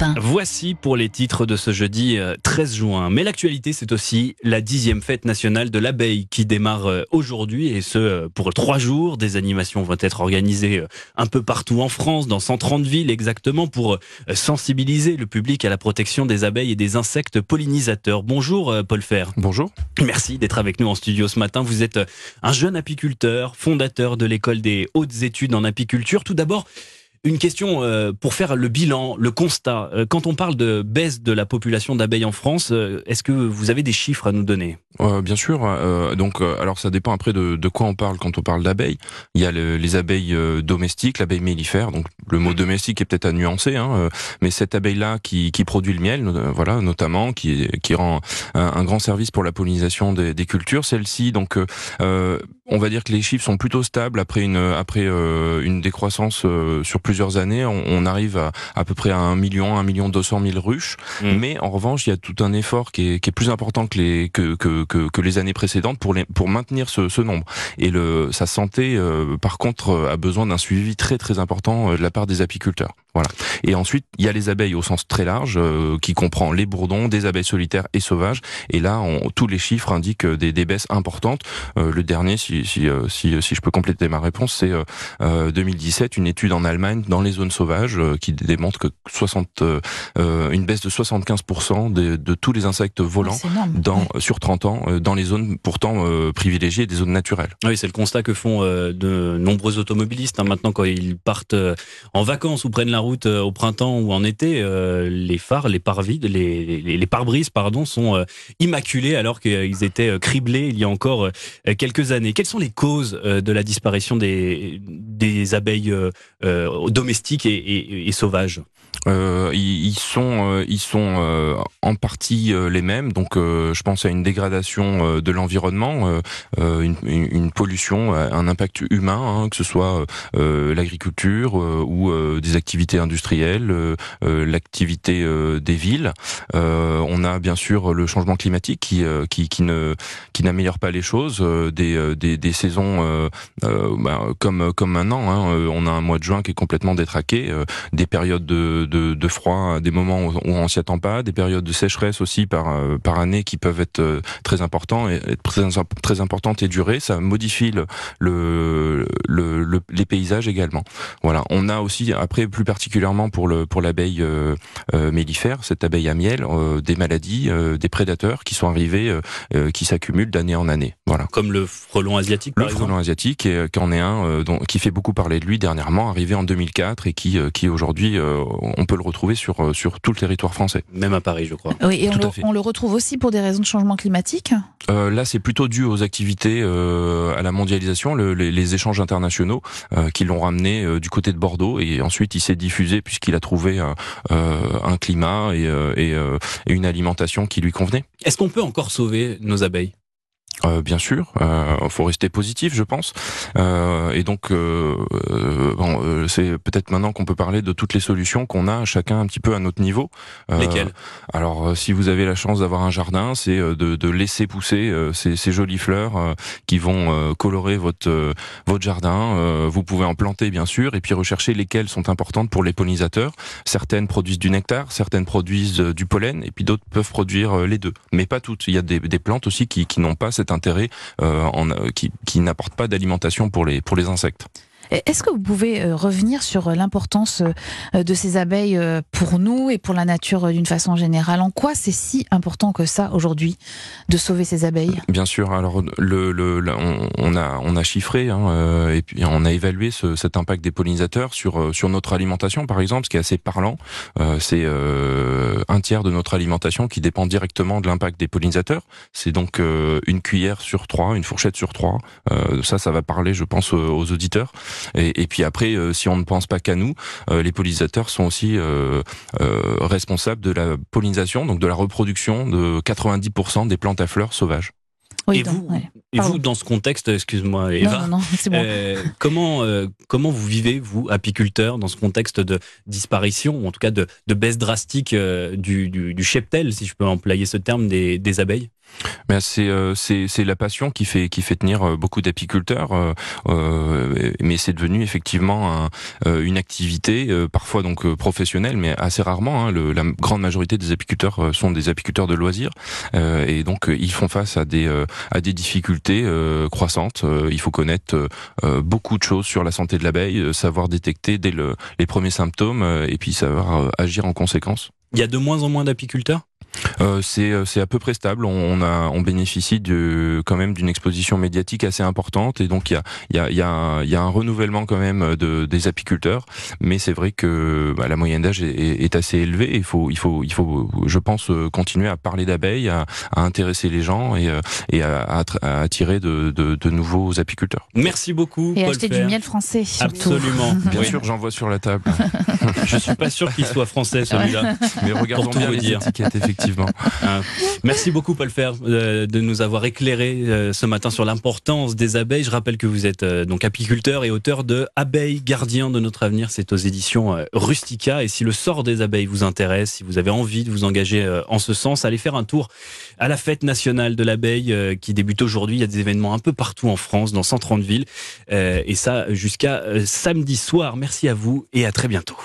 Europe 1. Voici pour les titres de ce jeudi 13 juin. Mais l'actualité, c'est aussi la dixième fête nationale de l'abeille qui démarre aujourd'hui et ce pour trois jours. Des animations vont être organisées un peu partout en France, dans 130 villes exactement, pour sensibiliser le public à la protection des abeilles et des insectes pollinisateurs. Bonjour Paul Fer. Bonjour. Merci d'être avec nous en studio ce matin. Vous êtes un jeune apiculteur, fondateur de l'école des hautes études en apiculture. Tout d'abord, une question euh, pour faire le bilan, le constat. Euh, quand on parle de baisse de la population d'abeilles en France, euh, est-ce que vous avez des chiffres à nous donner? Bien sûr. donc, alors ça dépend après de, de, quoi on parle quand on parle d'abeilles. Il y a les abeilles domestiques, l'abeille mellifère. Donc, le mot domestique est peut-être à nuancer, hein, mais cette abeille-là qui, qui, produit le miel, voilà, notamment, qui, qui rend un, grand service pour la pollinisation des, des cultures. Celle-ci, donc, on va dire que les chiffres sont plutôt stables après une après une décroissance sur plusieurs années, on, arrive à à peu près à un million, un million deux cent mille ruches. Mm. Mais en revanche, il y a tout un effort qui est, qui est plus important que les que, que, que, que, les années précédentes pour les pour maintenir ce, ce nombre. Et le sa santé, euh, par contre, a besoin d'un suivi très très important euh, de la part des apiculteurs. Voilà. Et ensuite, il y a les abeilles au sens très large, euh, qui comprend les bourdons, des abeilles solitaires et sauvages. Et là, on, tous les chiffres indiquent des, des baisses importantes. le dernier, si si, si si je peux compléter ma réponse, c'est 2017, une étude en Allemagne dans les zones sauvages euh, qui démontre que 60, euh, euh, une baisse de 75% de, de, tous les insectes volants dans, sur 30 ans dans les zones pourtant privilégiées des zones naturelles. Oui, c'est le constat que font de nombreux automobilistes hein, maintenant quand ils partent en vacances ou prennent la route au printemps ou en été. les phares, les pare-vides, les, pare-brises sont immaculés alors qu'ils étaient criblés il y a encore quelques années. Quelles sont les causes de la disparition des, abeilles domestiques et, sauvages? Euh, ils, sont, euh, ils sont euh, en partie euh, les mêmes. Donc, je pense à une dégradation de l'environnement, une, une, pollution, un impact humain, hein, que ce soit l'agriculture ou des activités industrielles, l'activité des villes. on a bien sûr le changement climatique qui, qui, qui ne, qui n'améliore pas les choses. Des, des, des saisons bah, comme, comme maintenant, hein, on a un mois de juin qui est complètement détraqué, des périodes de, de, de froid, des moments où on s'y attend pas, des périodes de sécheresse aussi par euh, par année qui peuvent être euh, très importants et très très importantes et durer. Ça modifie le, le, le, les paysages également. Voilà. On a aussi après plus particulièrement pour le pour l'abeille euh, mellifère, cette abeille à miel, des maladies, des prédateurs qui sont arrivés, qui s'accumulent d'année en année. Voilà. Comme le frelon asiatique. Par le frelon asiatique, et, qui en est un dont, qui fait beaucoup parler de lui dernièrement, arrivé en 2004 et qui qui aujourd'hui on peut le retrouver sur, euh, sur tout le territoire français. Même à Paris, je crois. Oui, et on le, retrouve aussi pour des raisons de changement climatique euh, Là, c'est plutôt dû aux activités, euh, à la mondialisation, les, échanges internationaux qui l'ont ramené du côté de Bordeaux et ensuite il s'est diffusé puisqu'il a trouvé un climat et, et une alimentation qui lui convenait. Est-ce qu'on peut encore sauver nos abeilles? Euh, bien sûr, euh, faut rester positif, je pense. Euh, et donc, euh, euh, bon, c'est peut-être maintenant qu'on peut parler de toutes les solutions qu'on a chacun un petit peu à notre niveau. Lesquelles? Alors, si vous avez la chance d'avoir un jardin, c'est de, de, laisser pousser ces, ces, jolies fleurs qui vont colorer votre votre jardin. vous pouvez en planter, bien sûr, et puis rechercher lesquelles sont importantes pour les pollinisateurs. Certaines produisent du nectar, certaines produisent du pollen, et puis d'autres peuvent produire les deux, mais pas toutes. Il y a des, des plantes aussi qui, qui n'ont pas cette intérêt euh, euh, qui, qui n'apporte pas d'alimentation pour les, pour les insectes. Est-ce que vous pouvez euh, revenir sur euh, l'importance euh, de ces abeilles pour nous et pour la nature d'une façon générale? En quoi c'est si important que ça aujourd'hui de sauver ces abeilles? Bien sûr. Alors, le, le, on, a on a chiffré hein, et puis on a évalué ce, cet impact des pollinisateurs sur sur notre alimentation, par exemple, ce qui est assez parlant. c'est un tiers de notre alimentation qui dépend directement de l'impact des pollinisateurs. C'est donc une cuillère sur trois, une fourchette sur trois. ça, ça va parler, je pense, aux auditeurs. Et, puis après, euh, si on ne pense pas qu'à nous, euh, les pollinisateurs sont aussi euh, responsables de la pollinisation, donc de la reproduction de 90% des plantes à fleurs sauvages. et vous, et vous, dans ce contexte, excuse-moi, Eva, non, non, bon. euh, comment, euh, comment vous vivez, vous, apiculteur, dans ce contexte de disparition, ou en tout cas de, de baisse drastique euh, du, du, du, cheptel, si je peux employer ce terme, des, des abeilles? Euh, c'est c'est la passion qui fait qui fait tenir euh, beaucoup d'apiculteurs, euh, euh, mais c'est devenu effectivement un, une activité parfois donc professionnelle, mais assez rarement. Hein, le, la grande majorité des apiculteurs sont des apiculteurs de loisirs et donc ils font face à des à des difficultés croissantes. il faut connaître beaucoup de choses sur la santé de l'abeille, savoir détecter dès le, les premiers symptômes et puis savoir agir en conséquence. Il y a de moins en moins d'apiculteurs? euh, c'est euh, c'est à peu près stable. On, a on bénéficie de quand même d'une exposition médiatique assez importante et donc il y a il y a il y a, y a un renouvellement quand même de des apiculteurs. Mais c'est vrai que bah, la moyenne d'âge est, est, assez élevée. Il faut il faut il faut je pense euh, continuer à parler d'abeilles, à, à, intéresser les gens et euh, et à, à attirer de, de, de, nouveaux apiculteurs. Merci beaucoup. Et Paul acheter du miel français. Surtout. Absolument. Bien sûr, j'en vois sur la table. je suis pas sûr qu'il soit français celui-là. Mais regardons bien les dire. étiquettes effectivement. Hein. Merci beaucoup, Paul Fer, euh, de nous avoir éclairé euh, ce matin sur l'importance des abeilles. Je rappelle que vous êtes euh, donc apiculteur et auteur de Abeilles, gardiens de notre avenir. C'est aux éditions Rustica. Et si le sort des abeilles vous intéresse, si vous avez envie de vous engager en ce sens, allez faire un tour à la fête nationale de l'abeille qui débute aujourd'hui. Il y a des événements un peu partout en France, dans 130 villes. Et ça jusqu'à samedi soir. Merci à vous et à très bientôt.